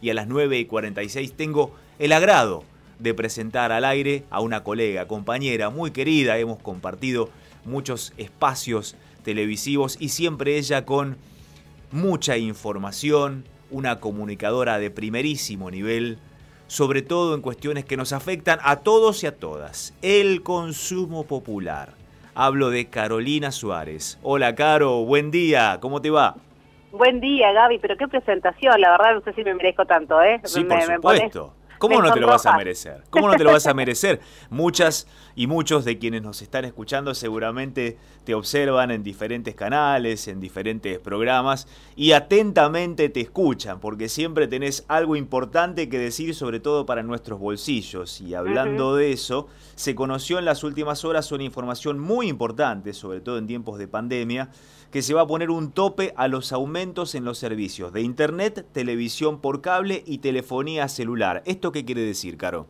y a las 9 y 46 tengo el agrado de presentar al aire a una colega, compañera muy querida, hemos compartido muchos espacios televisivos y siempre ella con mucha información, una comunicadora de primerísimo nivel, sobre todo en cuestiones que nos afectan a todos y a todas. El consumo popular. Hablo de Carolina Suárez. Hola Caro, buen día, ¿cómo te va? Buen día Gaby, pero qué presentación, la verdad no sé si me merezco tanto, ¿eh? Sí, por supuesto. ¿Cómo no te lo vas a merecer? ¿Cómo no te lo vas a merecer? Muchas y muchos de quienes nos están escuchando seguramente te observan en diferentes canales, en diferentes programas y atentamente te escuchan porque siempre tenés algo importante que decir sobre todo para nuestros bolsillos. Y hablando de eso, se conoció en las últimas horas una información muy importante, sobre todo en tiempos de pandemia, que se va a poner un tope a los aumentos en los servicios de Internet, televisión por cable y telefonía celular. ¿Esto qué quiere decir, Caro?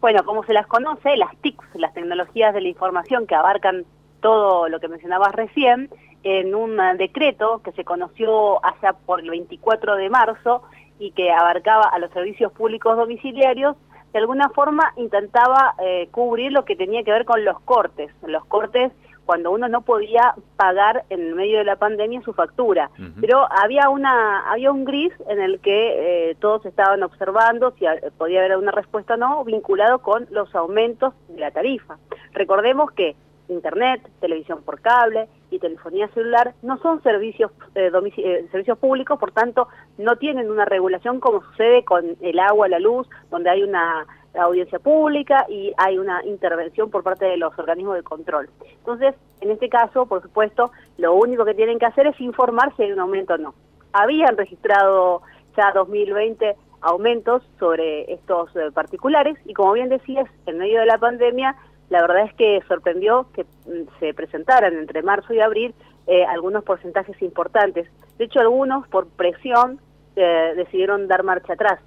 Bueno, como se las conoce, las TICs, las tecnologías de la información que abarcan todo lo que mencionabas recién, en un decreto que se conoció hacia por el 24 de marzo y que abarcaba a los servicios públicos domiciliarios, de alguna forma intentaba eh, cubrir lo que tenía que ver con los cortes, los cortes cuando uno no podía pagar en medio de la pandemia su factura. Pero había una había un gris en el que eh, todos estaban observando si podía haber una respuesta o no vinculado con los aumentos de la tarifa. Recordemos que internet, televisión por cable y telefonía celular no son servicios eh, eh, servicios públicos, por tanto no tienen una regulación como sucede con el agua, la luz, donde hay una la audiencia pública y hay una intervención por parte de los organismos de control. Entonces, en este caso, por supuesto, lo único que tienen que hacer es informar si hay un aumento o no. Habían registrado ya 2020 aumentos sobre estos eh, particulares y como bien decías, en medio de la pandemia, la verdad es que sorprendió que mm, se presentaran entre marzo y abril eh, algunos porcentajes importantes. De hecho, algunos por presión eh, decidieron dar marcha atrás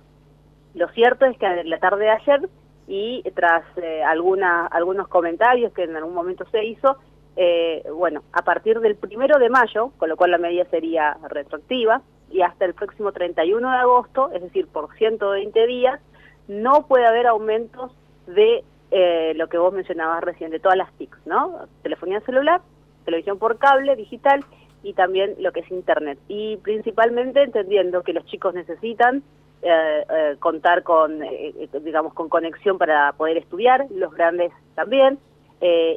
lo cierto es que en la tarde de ayer y tras eh, alguna, algunos comentarios que en algún momento se hizo, eh, bueno, a partir del primero de mayo, con lo cual la medida sería retroactiva, y hasta el próximo 31 de agosto, es decir, por 120 días, no puede haber aumentos de eh, lo que vos mencionabas recién, de todas las TICs, ¿no? Telefonía celular, televisión por cable, digital y también lo que es Internet. Y principalmente entendiendo que los chicos necesitan eh, eh, contar con, eh, digamos, con conexión para poder estudiar, los grandes también,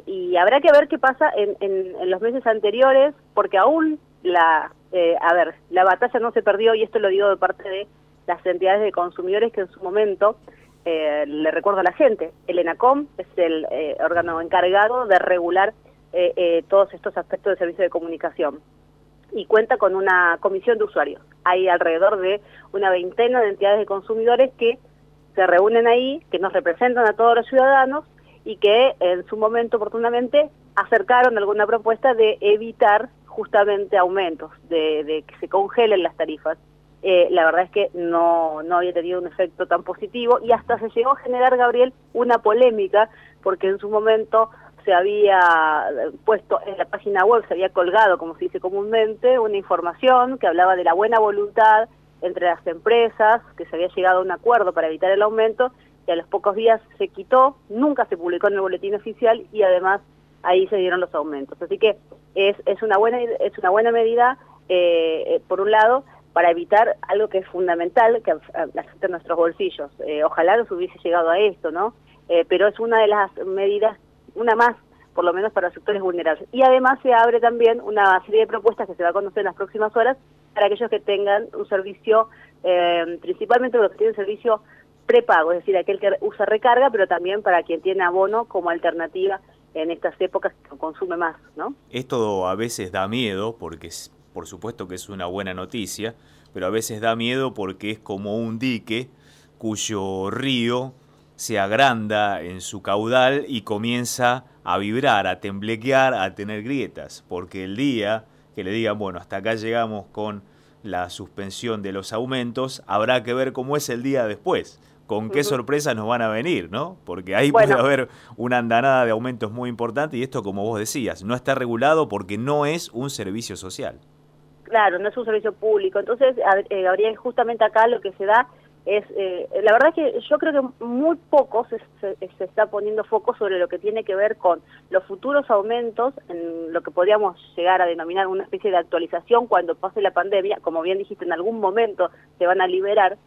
y habrá que ver qué pasa en, en, los meses anteriores, porque aún la, a ver, la batalla no se perdió, y esto lo digo de parte de las entidades de consumidores que en su momento, le recuerdo a la gente, el ENACOM es el órgano encargado de regular todos estos aspectos de servicio de comunicación y cuenta con una comisión de usuarios. Hay alrededor de una veintena de entidades de consumidores que se reúnen ahí, que nos representan a todos los ciudadanos y que en su momento oportunamente acercaron alguna propuesta de evitar justamente aumentos, de, que se congelen las tarifas. Eh, la verdad es que no, no había tenido un efecto tan positivo y hasta se llegó a generar, Gabriel, una polémica porque en su momento se había puesto en la página web, se había colgado, como se dice comúnmente, una información que hablaba de la buena voluntad entre las empresas, que se había llegado a un acuerdo para evitar el aumento, y a los pocos días se quitó, nunca se publicó en el boletín oficial y además ahí se dieron los aumentos. Así que es, es, una, buena, es una buena medida, eh, eh, por un lado, para evitar algo que es fundamental, que afecta a nuestros bolsillos. Eh, ojalá nos hubiese llegado a esto, ¿no? pero es una de las medidas una más, por lo menos para sectores vulnerables. Y además se abre también una serie de propuestas que se va a conocer en las próximas horas para aquellos que tengan un servicio, eh, principalmente los que tienen servicio prepago, es decir, aquel que usa recarga, pero también para quien tiene abono como alternativa en estas épocas que consume más, ¿no? Esto a veces da miedo porque por supuesto que es una buena noticia, pero a veces da miedo porque es como un dique cuyo río se agranda en su caudal y comienza a vibrar, a temblequear, a tener grietas, porque el día que le digan, bueno, hasta acá llegamos con la suspensión de los aumentos, habrá que ver cómo es el día después, con qué sorpresas nos van a venir, ¿no? Porque ahí puede haber una andanada de aumentos muy importante y esto, como vos decías, no está regulado porque no es un servicio social. Claro, no es un servicio público. Entonces, eh, Gabriel, justamente acá lo que se da es eh, la verdad que yo creo que muy poco se, se, está poniendo foco sobre lo que tiene que ver con los futuros aumentos en lo que podríamos llegar a denominar una especie de actualización cuando pase la pandemia, como bien dijiste, en algún momento se van a liberar,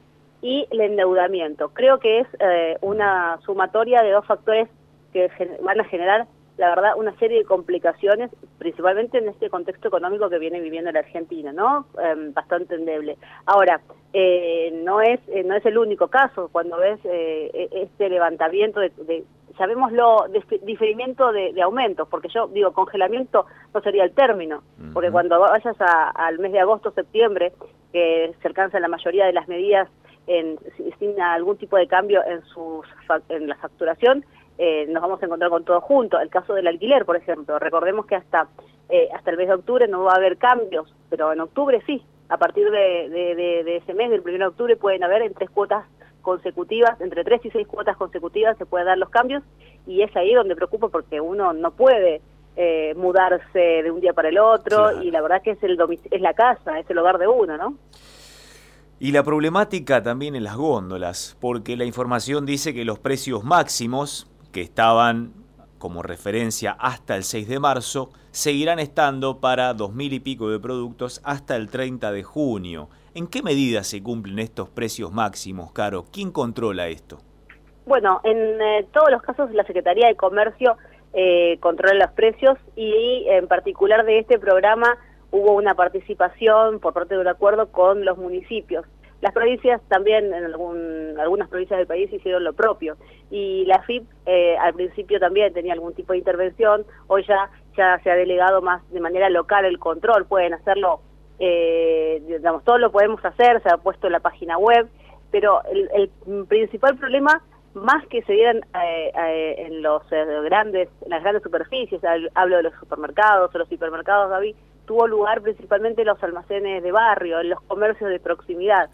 y el endeudamiento. Creo que es eh, una sumatoria de dos factores que van a generar la verdad, una serie de complicaciones, principalmente en este contexto económico que viene viviendo la Argentina, ¿no? Em, bastante endeble. Ahora, eh, no es eh, no es el único caso cuando ves eh, e-, este levantamiento de, de llamémoslo diferimiento de, aumentos, porque yo digo congelamiento no sería el término, porque cuando vayas al mes de agosto, septiembre, que se alcanza la mayoría de las medidas en, sin algún tipo de cambio en, sus, en la facturación, eh, nos vamos a encontrar con todo junto. El caso del alquiler, por ejemplo, recordemos que hasta, eh, hasta el mes de octubre no va a haber cambios, pero en octubre sí. A partir de, ese mes, del 1 de octubre, pueden haber en tres cuotas consecutivas, entre tres y seis cuotas consecutivas se pueden dar los cambios y es ahí donde preocupa porque uno no puede eh, mudarse de un día para el otro y la verdad que es, el es la casa, es el hogar de uno, ¿no? Y la problemática también en las góndolas, porque la información dice que los precios máximos que estaban como referencia hasta el 6 de marzo, seguirán estando para dos mil y pico de productos hasta el 30 de junio. ¿En qué medida se cumplen estos precios máximos, Caro? ¿Quién controla esto? Bueno, en eh, todos los casos la Secretaría de Comercio eh, controla los precios y en particular de este programa hubo una participación por parte de un acuerdo con los municipios. Las provincias también, en algún, algunas provincias del país hicieron lo propio. Y la FIP eh, al principio también tenía algún tipo de intervención, hoy ya, ya se ha delegado más de manera local el control, pueden hacerlo, eh, digamos, todo lo podemos hacer, se ha puesto en la página web, pero el, principal problema más que se dieran eh, en los grandes, en las grandes superficies, hablo de los supermercados o los hipermercados, David, tuvo lugar principalmente en los almacenes de barrio, en los comercios de proximidad.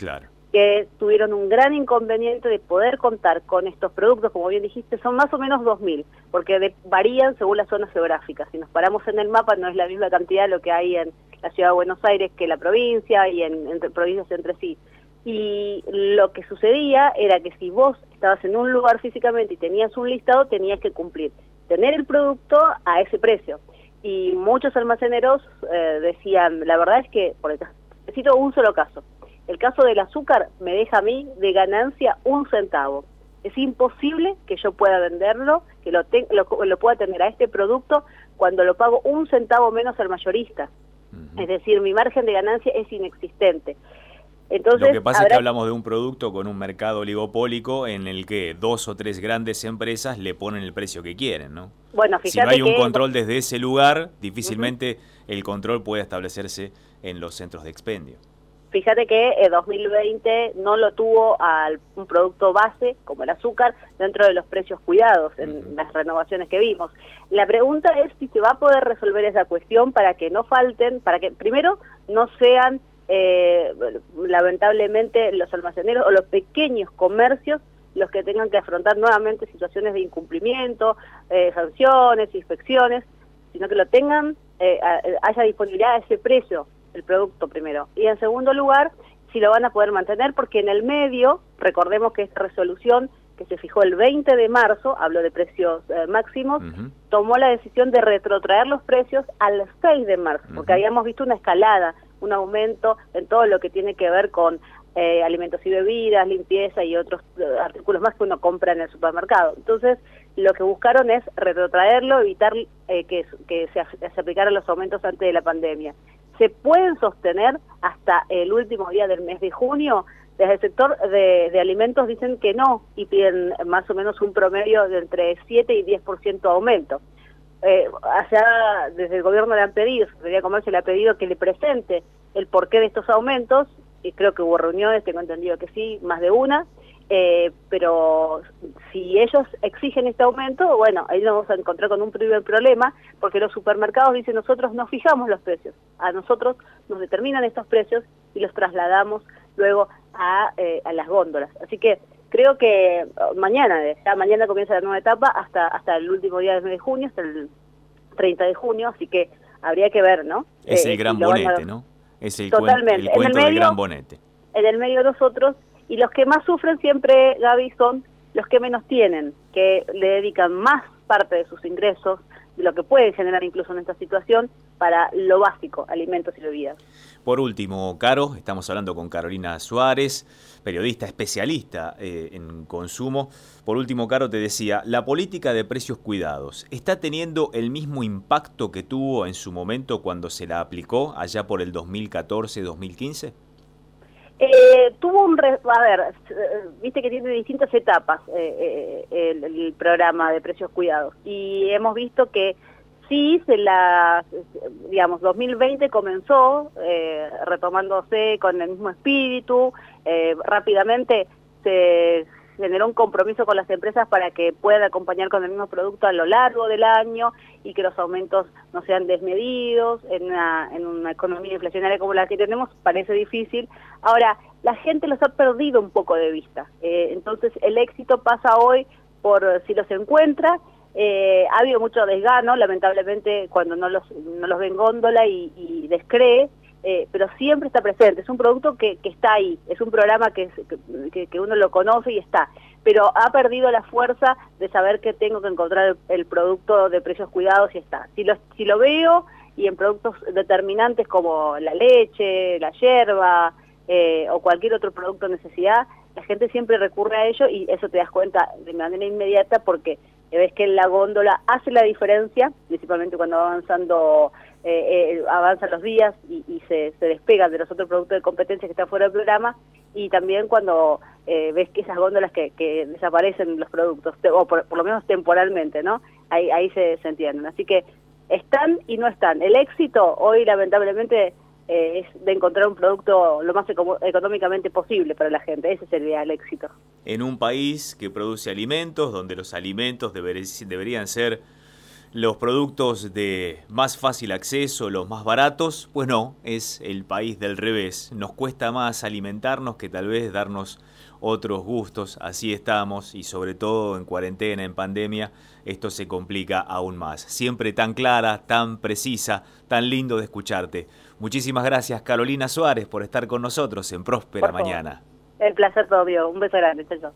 que tuvieron un gran inconveniente de poder contar con estos productos, como bien dijiste, son más o menos 2.000, porque varían según las zonas geográficas. Si nos paramos en el mapa, no es la misma cantidad lo que hay en la ciudad de Buenos Aires que la provincia y en entre provincias entre sí. Y lo que sucedía era que si vos estabas en un lugar físicamente y tenías un listado, tenías que cumplir, tener el producto a ese precio y muchos almaceneros eh, decían, la verdad es que, por necesito un solo caso. El caso del azúcar me deja a mí de ganancia un centavo. Es imposible que yo pueda venderlo, que lo, lo, pueda tener a este producto cuando lo pago un centavo menos al mayorista. Es decir, mi margen de ganancia es inexistente. Entonces, Lo que pasa es que hablamos de un producto con un mercado oligopólico en el que dos o tres grandes empresas le ponen el precio que quieren, ¿no? Bueno, fíjate si no hay un control desde ese lugar, difícilmente el control puede establecerse en los centros de expendio. Fíjate que en 2020 no lo tuvo al un producto base como el azúcar dentro de los precios cuidados en las renovaciones que vimos. La pregunta es si se va a poder resolver esa cuestión para que no falten, para que primero no sean eh, lamentablemente los almaceneros o los pequeños comercios los que tengan que afrontar nuevamente situaciones de incumplimiento, eh, sanciones, inspecciones, sino que lo tengan, eh, haya disponibilidad a ese precio el producto primero. Y en segundo lugar, si lo van a poder mantener, porque en el medio, recordemos que esta resolución que se fijó el 20 de marzo, hablo de precios eh, máximos, tomó la decisión de retrotraer los precios al 6 de marzo, porque habíamos visto una escalada un aumento en todo lo que tiene que ver con eh, alimentos y bebidas, limpieza y otros eh, artículos más que uno compra en el supermercado. Entonces, lo que buscaron es retrotraerlo, evitar eh, que, se, aplicaran los aumentos antes de la pandemia. ¿Se pueden sostener hasta el último día del mes de junio? Desde el sector de, de alimentos dicen que no y piden más o menos un promedio de entre 7 y 10% de aumento eh, desde el gobierno le han pedido, Secretaría de Comercio le ha pedido que le presente el porqué de estos aumentos, y creo que hubo reuniones, tengo entendido que sí, más de una, eh, pero si ellos exigen este aumento, bueno, ahí nos vamos a encontrar con un primer problema, porque los supermercados dicen nosotros no fijamos los precios, a nosotros nos determinan estos precios y los trasladamos luego a, eh, a las góndolas. Así que creo que oh, mañana, ya mañana comienza la nueva etapa hasta hasta el último día del mes de junio, hasta el 30 de junio, así que habría que ver, ¿no? Es el eh, gran bonete, ¿no? Es el, Totalmente. el cuento del gran bonete. En el medio nosotros Y los que más sufren siempre, Gaby, son los que menos tienen, que le dedican más parte de sus ingresos, lo que puede generar incluso en esta situación, para lo básico, alimentos y bebidas. Por último, Caro, estamos hablando con Carolina Suárez, periodista especialista eh, en consumo. Por último, Caro, te decía, la política de precios cuidados, ¿está teniendo el mismo impacto que tuvo en su momento cuando se la aplicó allá por el 2014-2015? Eh, tuvo un... a ver, viste que tiene distintas etapas eh, eh, el, programa de precios cuidados. Y hemos visto que sí, se la, digamos, 2020 comenzó retomándose con el mismo espíritu, rápidamente se generó un compromiso con las empresas para que puedan acompañar con el mismo producto a lo largo del año y que los aumentos no sean desmedidos. En una, en una economía inflacionaria como la que tenemos parece difícil. Ahora, la gente los ha perdido un poco de vista. Eh, entonces, el éxito pasa hoy por si los encuentra. Eh, ha habido mucho desgano, lamentablemente, cuando no los, no los ven góndola y, y descree. Eh, pero siempre está presente. Es un producto que, que está ahí, es un programa que, que, uno lo conoce y está, pero ha perdido la fuerza de saber que tengo que encontrar el, producto de precios cuidados y está. Si lo, si lo veo y en productos determinantes como la leche, la hierba eh, o cualquier otro producto de necesidad, la gente siempre recurre a ello y eso te das cuenta de manera inmediata porque ves que la góndola hace la diferencia, principalmente cuando va avanzando eh, eh, avanzan los días y, se, se, despegan de los otros productos de competencia que están fuera del programa y también cuando eh, ves que esas góndolas que, desaparecen los productos, o por, lo menos temporalmente, ¿no? Ahí, ahí se, entienden. Así que están y no están. El éxito hoy lamentablemente eh, es de encontrar un producto lo más económicamente posible para la gente. Ese sería el éxito. En un país que produce alimentos, donde los alimentos deberían ser los productos de más fácil acceso, los más baratos, pues no, es el país del revés. Nos cuesta más alimentarnos que tal vez darnos otros gustos, así estamos y sobre todo en cuarentena, en pandemia, esto se complica aún más. Siempre tan clara, tan precisa, tan lindo de escucharte. Muchísimas gracias Carolina Suárez por estar con nosotros en Próspera Mañana. El placer todo, Un beso grande, chao.